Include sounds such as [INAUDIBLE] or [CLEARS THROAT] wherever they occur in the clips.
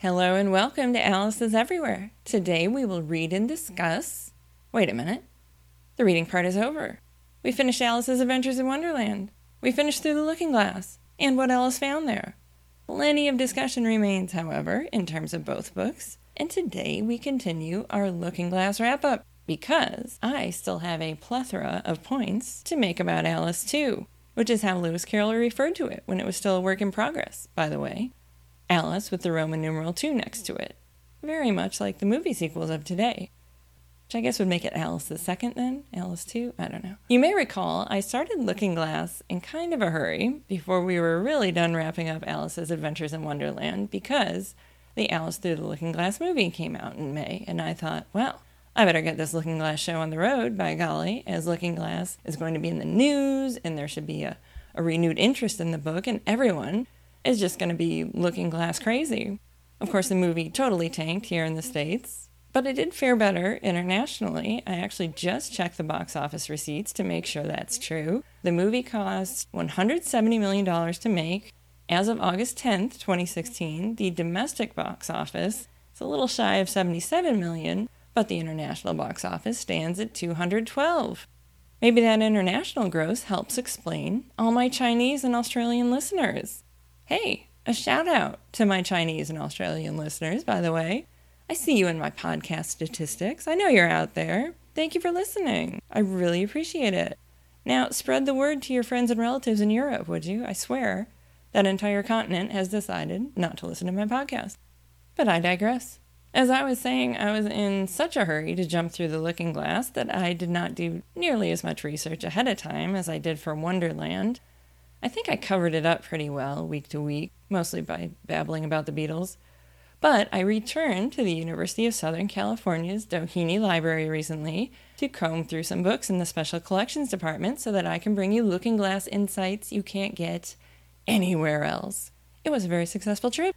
Hello and welcome to Alice is Everywhere. Today we will read and discuss. Wait a minute. The reading part is over. We finished Alice's Adventures in Wonderland. We finished Through the Looking Glass and what Alice found there. Plenty of discussion remains, however, in terms of both books, and today we continue our Looking Glass wrap up because I still have a plethora of points to make about Alice too, which is how Lewis Carroll referred to it when it was still a work in progress, by the way. Alice with the Roman numeral 2 next to it. Very much like the movie sequels of today. Which I guess would make it Alice the Second then? Alice 2? I don't know. You may recall I started Looking Glass in kind of a hurry before we were really done wrapping up Alice's Adventures in Wonderland because the Alice Through the Looking Glass movie came out in May, and I thought, well, I better get this Looking Glass show on the road, by golly, as Looking Glass is going to be in the news, and there should be a, a renewed interest in the book, and everyone is just going to be looking glass crazy. Of course, the movie totally tanked here in the States, but it did fare better internationally. I actually just checked the box office receipts to make sure that's true. The movie cost $170 million to make. As of August 10th, 2016, the domestic box office is a little shy of 77 million, but the international box office stands at 212. Maybe that international gross helps explain all my Chinese and Australian listeners. Hey, a shout out to my Chinese and Australian listeners, by the way. I see you in my podcast statistics. I know you're out there. Thank you for listening. I really appreciate it. Now, spread the word to your friends and relatives in Europe, would you? I swear that entire continent has decided not to listen to my podcast. But I digress. As I was saying, I was in such a hurry to jump through the looking glass that I did not do nearly as much research ahead of time as I did for Wonderland. I think I covered it up pretty well week to week, mostly by babbling about the Beatles. But I returned to the University of Southern California's Doheny Library recently to comb through some books in the Special Collections Department so that I can bring you looking glass insights you can't get anywhere else. It was a very successful trip.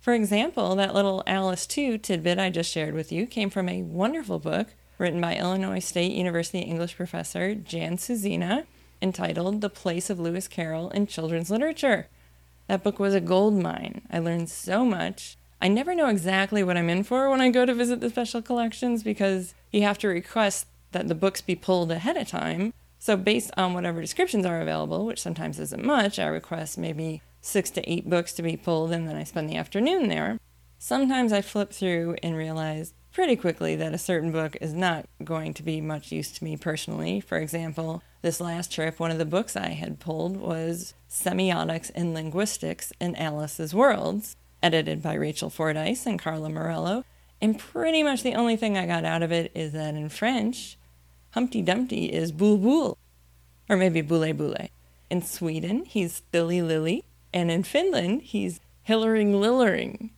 For example, that little Alice 2 tidbit I just shared with you came from a wonderful book written by Illinois State University English professor Jan Susina entitled The Place of Lewis Carroll in Children's Literature. That book was a gold mine. I learned so much. I never know exactly what I'm in for when I go to visit the special collections because you have to request that the books be pulled ahead of time. So, based on whatever descriptions are available, which sometimes isn't much, I request maybe six to eight books to be pulled and then I spend the afternoon there. Sometimes I flip through and realize pretty quickly that a certain book is not going to be much use to me personally. For example, this last trip, one of the books I had pulled was Semiotics and Linguistics in Alice's Worlds, edited by Rachel Fordyce and Carla Marello. And pretty much the only thing I got out of it is that in French, Humpty Dumpty is Boule Boule, or maybe Boule Boule. In Sweden, he's Thilly Lily, and in Finland, he's Hillering Lillering,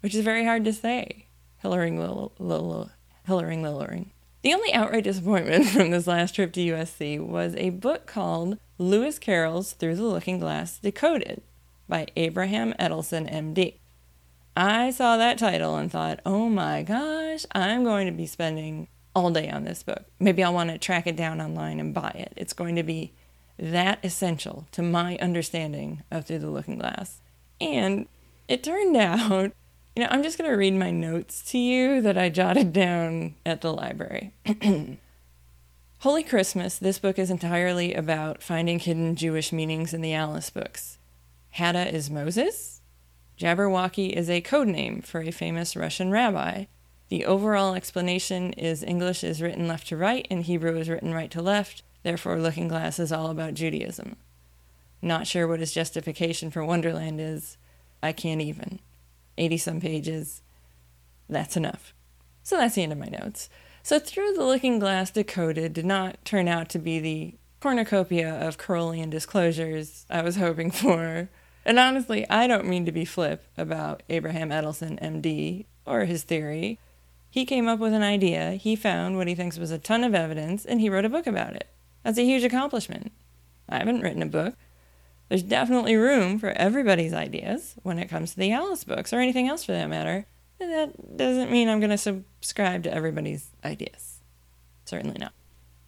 which is very hard to say. Hillering. Hillering Lillering. The only outright disappointment [LAUGHS] from this last trip to USC was a book called Lewis Carroll's Through the Looking Glass Decoded by Abraham Edelson, MD. I saw that title and thought, oh my gosh, I'm going to be spending all day on this book. Maybe I'll want to track it down online and buy it. It's going to be that essential to my understanding of Through the Looking Glass. And it turned [LAUGHS] out you know, I'm just going to read my notes to you that I jotted down at the library. [CLEARS THROAT] Holy Christmas, this book is entirely about finding hidden Jewish meanings in the Alice books. Hatta is Moses. Jabberwocky is a code name for a famous Russian rabbi. The overall explanation is English is written left to right and Hebrew is written right to left, therefore, Looking Glass is all about Judaism. Not sure what his justification for Wonderland is. I can't even. 80 some pages. That's enough. So that's the end of my notes. So, Through the Looking Glass Decoded did not turn out to be the cornucopia of Carrollian disclosures I was hoping for. And honestly, I don't mean to be flip about Abraham Edelson, MD, or his theory. He came up with an idea, he found what he thinks was a ton of evidence, and he wrote a book about it. That's a huge accomplishment. I haven't written a book. There's definitely room for everybody's ideas when it comes to the Alice books or anything else for that matter. that doesn't mean I'm going to subscribe to everybody's ideas. Certainly not.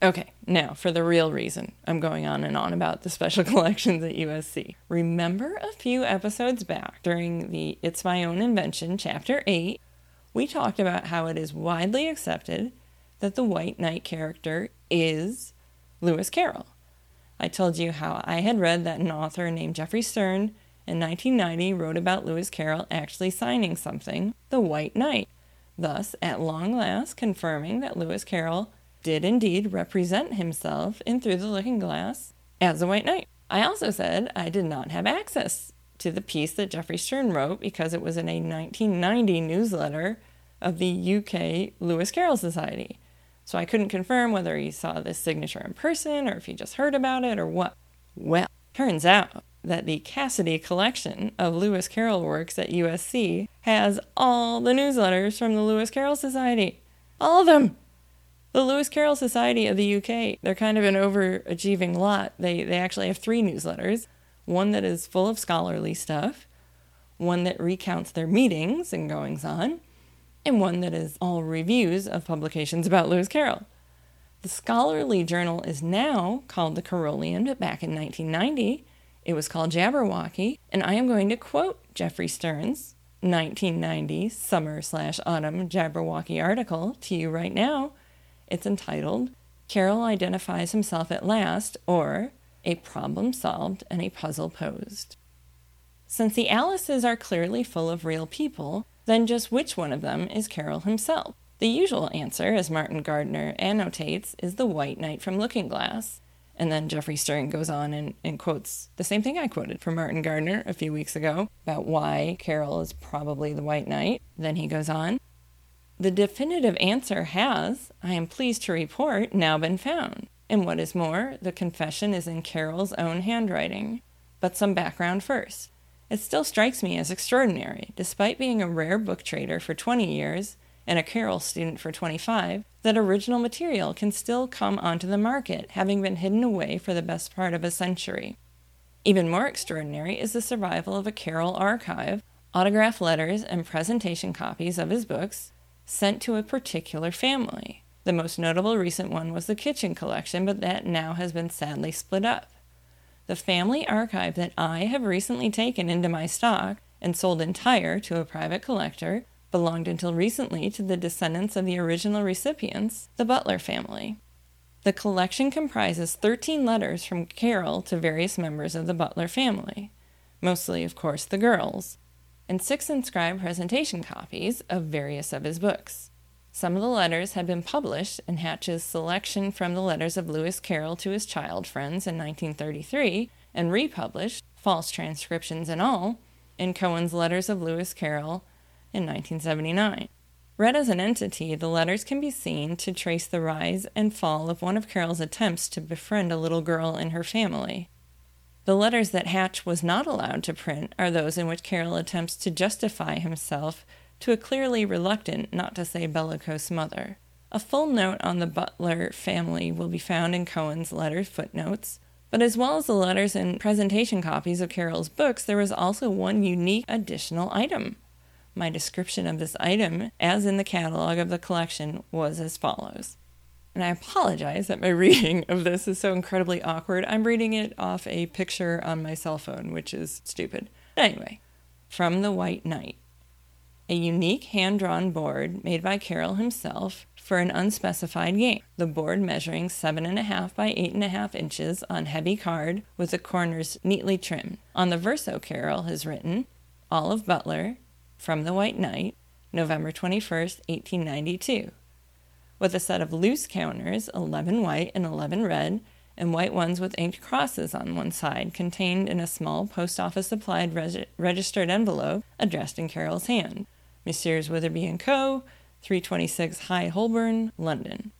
Okay, now for the real reason I'm going on and on about the special [LAUGHS] collections at USC. Remember a few episodes back during the It's My Own Invention, Chapter 8, we talked about how it is widely accepted that the White Knight character is Lewis Carroll. I told you how I had read that an author named Jeffrey Stern in 1990 wrote about Lewis Carroll actually signing something, the White Knight, thus, at long last, confirming that Lewis Carroll did indeed represent himself in Through the Looking Glass as a White Knight. I also said I did not have access to the piece that Jeffrey Stern wrote because it was in a 1990 newsletter of the UK Lewis Carroll Society. So I couldn't confirm whether he saw this signature in person or if he just heard about it or what. Well, turns out that the Cassady collection of Lewis Carroll works at USC has all the newsletters from the Lewis Carroll Society. All of them! The Lewis Carroll Society of the UK, they're kind of an overachieving lot. They, they actually have three newsletters one that is full of scholarly stuff, one that recounts their meetings and goings on, and one that is all reviews of publications about Lewis Carroll. The scholarly journal is now called the Carrollian, but back in 1990, it was called Jabberwocky, and I am going to quote Jeffrey Stern's 1990 summer slash autumn Jabberwocky article to you right now. It's entitled Carroll Identifies Himself at Last, or A Problem Solved and a Puzzle Posed. Since the Alices are clearly full of real people, then just which one of them is Carroll himself? The usual answer, as Martin Gardner annotates, is the White Knight from Looking Glass. And then Jeffrey Stern goes on and, and quotes the same thing I quoted from Martin Gardner a few weeks ago about why Carroll is probably the White Knight. Then he goes on The definitive answer has, I am pleased to report, now been found. And what is more, the confession is in Carroll's own handwriting. But some background first. It still strikes me as extraordinary, despite being a rare book trader for 20 years and a Carroll student for 25, that original material can still come onto the market, having been hidden away for the best part of a century. Even more extraordinary is the survival of a Carroll archive, autograph letters, and presentation copies of his books sent to a particular family. The most notable recent one was the Kitchin collection, but that now has been sadly split up. The family archive that I have recently taken into my stock and sold entire to a private collector belonged until recently to the descendants of the original recipients, the Butler family. The collection comprises 13 letters from Carroll to various members of the Butler family, mostly, of course, the girls, and six inscribed presentation copies of various of his books. Some of the letters had been published in Hatch's selection from the letters of Lewis Carroll to his child friends in 1933 and republished, false transcriptions and all, in Cohen's Letters of Lewis Carroll in 1979. Read as an entity, the letters can be seen to trace the rise and fall of one of Carroll's attempts to befriend a little girl in her family. The letters that Hatch was not allowed to print are those in which Carroll attempts to justify himself to a clearly reluctant, not to say bellicose, mother. A full note on the Butler family will be found in Cohen's letter footnotes, but as well as the letters and presentation copies of Carroll's books, there was also one unique additional item my description of this item, as in the catalog of the collection, was as follows. And I apologize that my [LAUGHS] reading of this is so incredibly awkward. I'm reading it off a picture on my cell phone, which is stupid. But anyway, from the White Knight. A unique hand drawn board made by Carroll himself for an unspecified game. The board measuring 7.5 by 8.5 inches on heavy card with the corners neatly trimmed. On the verso, Carroll has written Olive Butler, from the White Knight, November 21st, 1892, with a set of loose counters, 11 white and 11 red, and white ones with inked crosses on one side, contained in a small post office supplied reg- registered envelope addressed in Carroll's hand. Messrs. Witherby and Co., 326 High Holborn, London.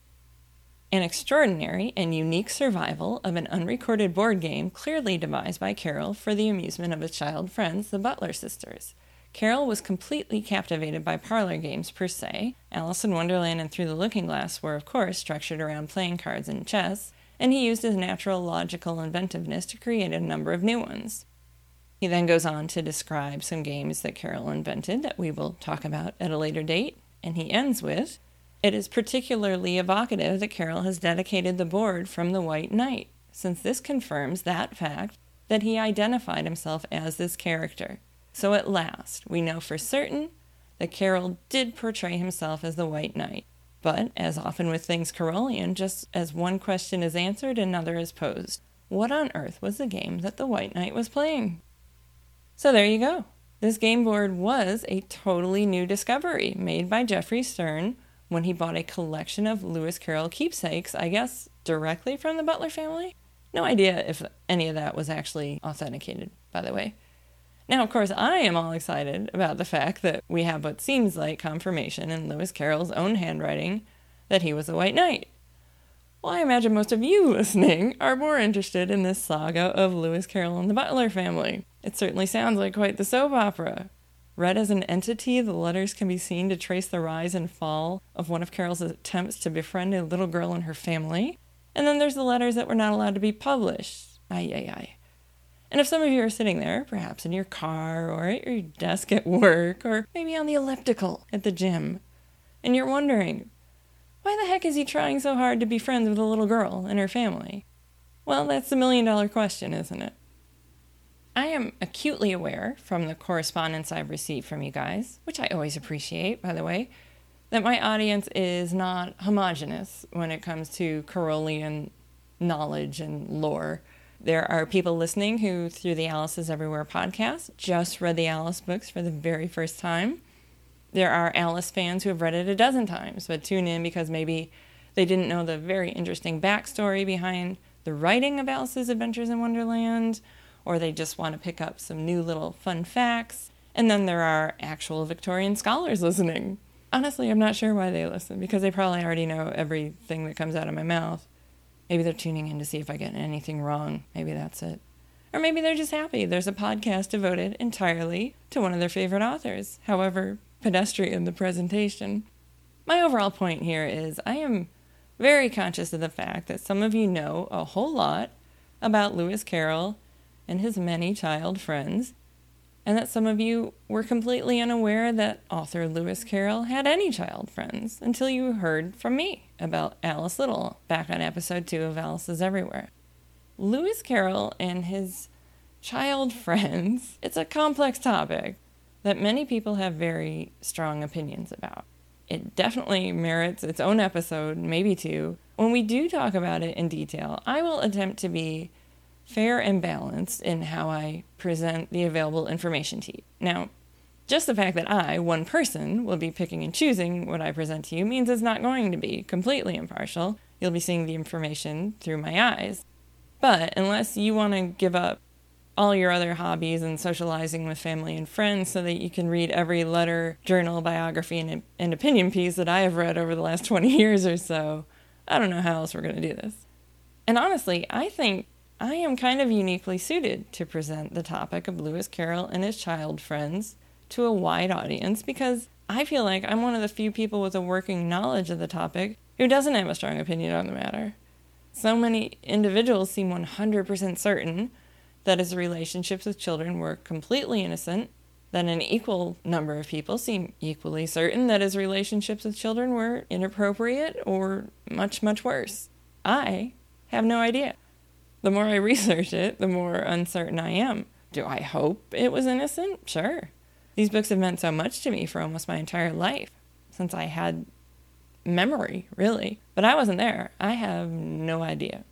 An extraordinary and unique survival of an unrecorded board game clearly devised by Carroll for the amusement of his child friends, the Butler sisters. Carroll was completely captivated by parlor games per se. Alice in Wonderland and Through the Looking Glass were, of course, structured around playing cards and chess, and he used his natural logical inventiveness to create a number of new ones. He then goes on to describe some games that Carroll invented that we will talk about at a later date, and he ends with It is particularly evocative that Carroll has dedicated the board from the White Knight, since this confirms that fact that he identified himself as this character. So at last, we know for certain that Carroll did portray himself as the White Knight. But, as often with things Carrollian, just as one question is answered, another is posed. What on earth was the game that the White Knight was playing? So there you go. This game board was a totally new discovery made by Jeffrey Stern when he bought a collection of Lewis Carroll keepsakes, I guess directly from the Butler family. No idea if any of that was actually authenticated, by the way. Now, of course, I am all excited about the fact that we have what seems like confirmation in Lewis Carroll's own handwriting that he was a white knight. Well, I imagine most of you [LAUGHS] listening are more interested in this saga of Lewis Carroll and the Butler family. It certainly sounds like quite the soap opera. Read as an entity, the letters can be seen to trace the rise and fall of one of Carroll's attempts to befriend a little girl and her family. And then there's the letters that were not allowed to be published. Ay, ay, ay. And if some of you are sitting there, perhaps in your car or at your desk at work or maybe on the elliptical at the gym, and you're wondering, why the heck is he trying so hard to be friends with a little girl and her family? Well, that's the million dollar question, isn't it? I am acutely aware from the correspondence I've received from you guys, which I always appreciate, by the way, that my audience is not homogenous when it comes to Carrollian knowledge and lore. There are people listening who, through the Alice's Everywhere podcast, just read the Alice books for the very first time. There are Alice fans who have read it a dozen times, but tune in because maybe they didn't know the very interesting backstory behind the writing of Alice's Adventures in Wonderland, or they just want to pick up some new little fun facts. And then there are actual Victorian scholars listening. Honestly, I'm not sure why they listen because they probably already know everything that comes out of my mouth. Maybe they're tuning in to see if I get anything wrong. Maybe that's it. Or maybe they're just happy there's a podcast devoted entirely to one of their favorite authors, however pedestrian the presentation. My overall point here is I am very conscious of the fact that some of you know a whole lot about Lewis Carroll and his many child friends, and that some of you were completely unaware that author Lewis Carroll had any child friends until you heard from me about Alice Liddell back on episode 2 of Alice's Everywhere. Lewis Carroll and his child friends, [LAUGHS] it's a complex topic that many people have very strong opinions about. It definitely merits its own episode, maybe two. When we do talk about it in detail, I will attempt to be fair and balanced in how I present the available information to you. Now, just the fact that I, one person, will be picking and choosing what I present to you means it's not going to be completely impartial. You'll be seeing the information through my eyes. But unless you want to give up all your other hobbies and socializing with family and friends so that you can read every letter, journal, biography, and, and opinion piece that I have read over the last [LAUGHS] 20 years or so, I don't know how else we're going to do this. And honestly, I think I am kind of uniquely suited to present the topic of Lewis Carroll and his child friends to a wide audience because I feel like I'm one of the few people with a working knowledge of the topic who doesn't have a strong opinion on the matter. So many individuals seem 100% certain that his relationships with children were completely innocent, that an equal number of people seem equally certain that his relationships with children were inappropriate or much, much worse. I have no idea. The more I research it, the more uncertain I am. Do I hope it was innocent? Sure. These books have meant so much to me for almost my entire life, since I had memory, really. But I wasn't there. I have no idea.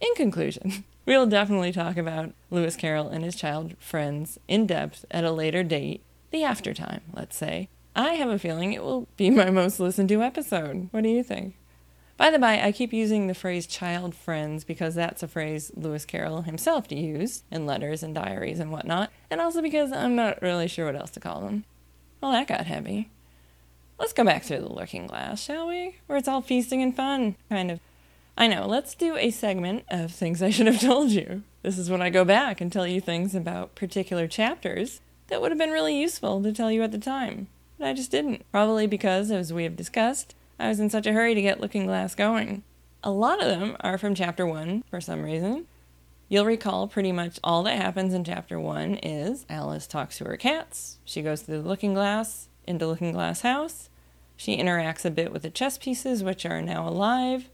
In conclusion, [LAUGHS] we'll definitely talk about Lewis Carroll and his child friends in depth at a later date, the aftertime, let's say. I have a feeling it will be my most listened to episode. What do you think? By the by, I keep using the phrase child friends because that's a phrase Lewis Carroll himself used in letters and diaries and whatnot, and also because I'm not really sure what else to call them. Well, that got heavy. Let's go back through the looking glass, shall we? Where it's all feasting and fun, kind of. I know, let's do a segment of things I should have [LAUGHS] told you. This is when I go back and tell you things about particular chapters that would have been really useful to tell you at the time. But I just didn't. Probably because, as we have discussed, I was in such a hurry to get Looking Glass going. A lot of them are from chapter 1 for some reason. You'll recall pretty much all that happens in chapter 1 is Alice talks to her cats, she goes through the looking glass into Looking Glass House, She interacts a bit with the chess pieces, which are now alive,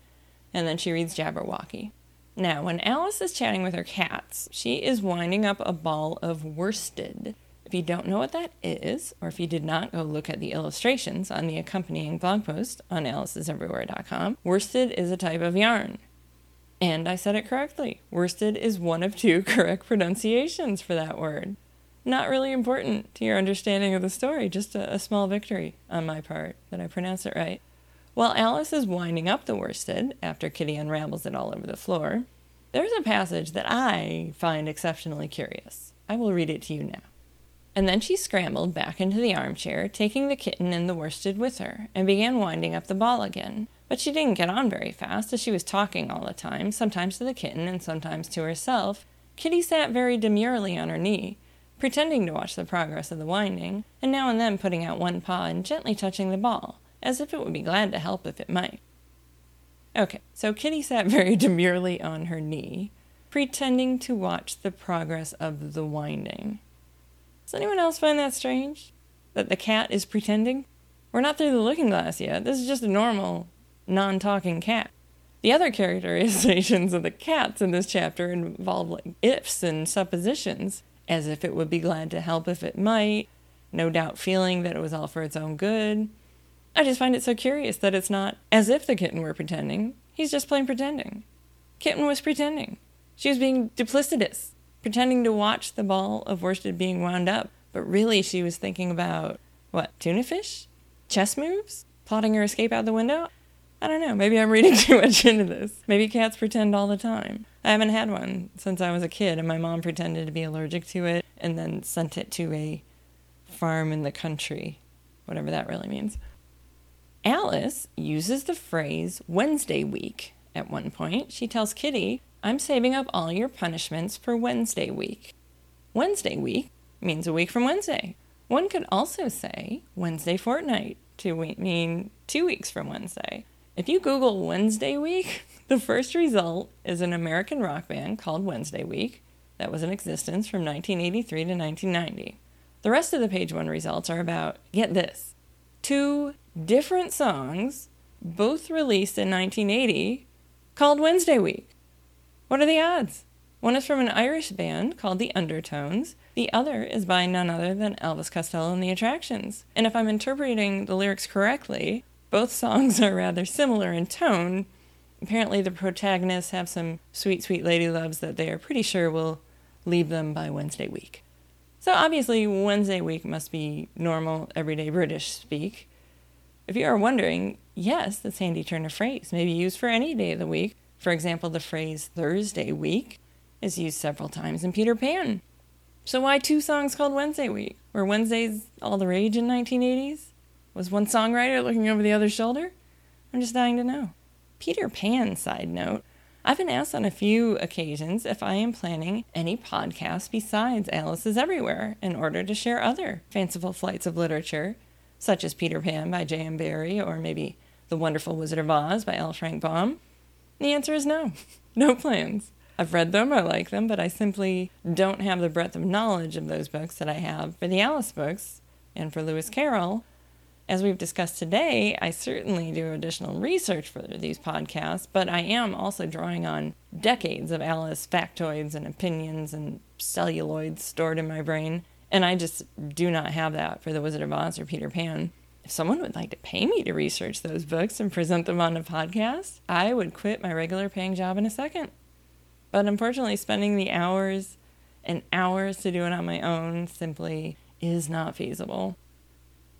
and then she reads Jabberwocky. Now, when Alice is chatting with her cats, she is winding up a ball of worsted. If you don't know what that is, or if you did not go look at the illustrations on the accompanying blog post on aliceseverywhere.com, worsted is a type of yarn. And I said it correctly. Worsted is one of two [LAUGHS] correct pronunciations for that word. Not really important to your understanding of the story, just a, a small victory on my part that I pronounced it right. While Alice is winding up the worsted after Kitty unravels it all over the floor, there's a passage that I find exceptionally curious. I will read it to you now. And then she scrambled back into the armchair, taking the kitten and the worsted with her, and began winding up the ball again. But she didn't get on very fast, as she was talking all the time, sometimes to the kitten and sometimes to herself. Kitty sat very demurely on her knee, pretending to watch the progress of the winding, and now and then putting out one paw and gently touching the ball, as if it would be glad to help if it might. Okay, so Kitty sat [LAUGHS] very demurely on her knee, pretending to watch the progress of the winding. Does anyone else find that strange? That the cat is pretending? We're not through the looking glass yet. This is just a normal, non talking cat. The other characterizations of the cats in this chapter involve like ifs and suppositions, as if it would be glad to help if it might, no doubt feeling that it was all for its own good, I just find it so curious that it's not as if the kitten were pretending. He's just plain pretending. Kitten was pretending. She was being duplicitous, pretending to watch the ball of worsted being wound up, but really she was thinking about what, tuna fish? Chess moves? Plotting her escape out the window? I don't know. Maybe I'm reading [LAUGHS] too much into this. Maybe cats pretend all the time. I haven't had one since I was a kid, and my mom pretended to be allergic to it and then sent it to a farm in the country, whatever that really means. Alice uses the phrase Wednesday week at one point. She tells Kitty, I'm saving up all your punishments for Wednesday week. Wednesday week means a week from Wednesday. One could also say Wednesday fortnight to mean two weeks from Wednesday. If you Google Wednesday week, [LAUGHS] the first result is an American rock band called Wednesday Week that was in existence from 1983 to 1990. The rest of the page one results are about, get this, two different songs, both released in 1980, called Wednesday Week. What are the odds? One is from an Irish band called the Undertones. The other is by none other than Elvis Costello and the Attractions. And if I'm interpreting the lyrics correctly, both songs are rather similar in tone. Apparently, the protagonists have some sweet, sweet lady loves that they are pretty sure will leave them by Wednesday week. So, obviously, Wednesday week must be normal, everyday British speak. If you are wondering, yes, that's handy turn of phrase, may be used for any day of the week. For example, the phrase Thursday week is used several times in Peter Pan. So why two songs called Wednesday week? Were Wednesdays all the rage in 1980s? Was one songwriter looking over the other's shoulder? I'm just dying to know. Peter Pan side note. I've been asked on a few occasions if I am planning any podcasts besides Alice is Everywhere in order to share other fanciful flights of literature such as Peter Pan by J.M. Barrie or maybe The Wonderful Wizard of Oz by L. Frank Baum? The answer is no. No plans. I've read them, I like them, but I simply don't have the breadth of knowledge of those books that I have for the Alice books and for Lewis Carroll. As we've discussed today, I certainly do additional research for these podcasts, but I am also drawing on decades of Alice factoids and opinions and celluloids stored in my brain and I just do not have that for The Wizard of Oz or Peter Pan. If someone would like to pay me to research those books and present them on a podcast, I would quit my regular paying job in a second. But unfortunately, spending the hours and hours to do it on my own simply is not feasible.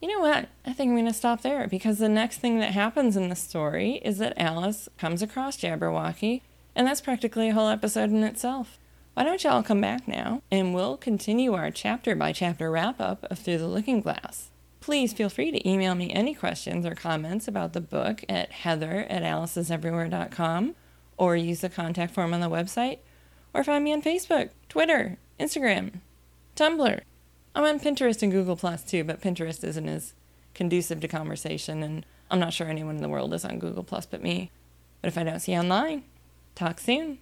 You know what? I think I'm going to stop there because the next thing that happens in the story is that Alice comes across Jabberwocky, and that's practically a whole episode in itself. Why don't y'all come back now and we'll continue our chapter by chapter wrap up of Through the Looking Glass. Please feel free to email me any questions or comments about the book at heather at aliceseverywhere.com or use the contact form on the website or find me on Facebook, Twitter, Instagram, Tumblr. I'm on Pinterest and Google Plus too, but Pinterest isn't as conducive to conversation and I'm not sure anyone in the world is on Google Plus but me. But if I don't see you online, talk soon.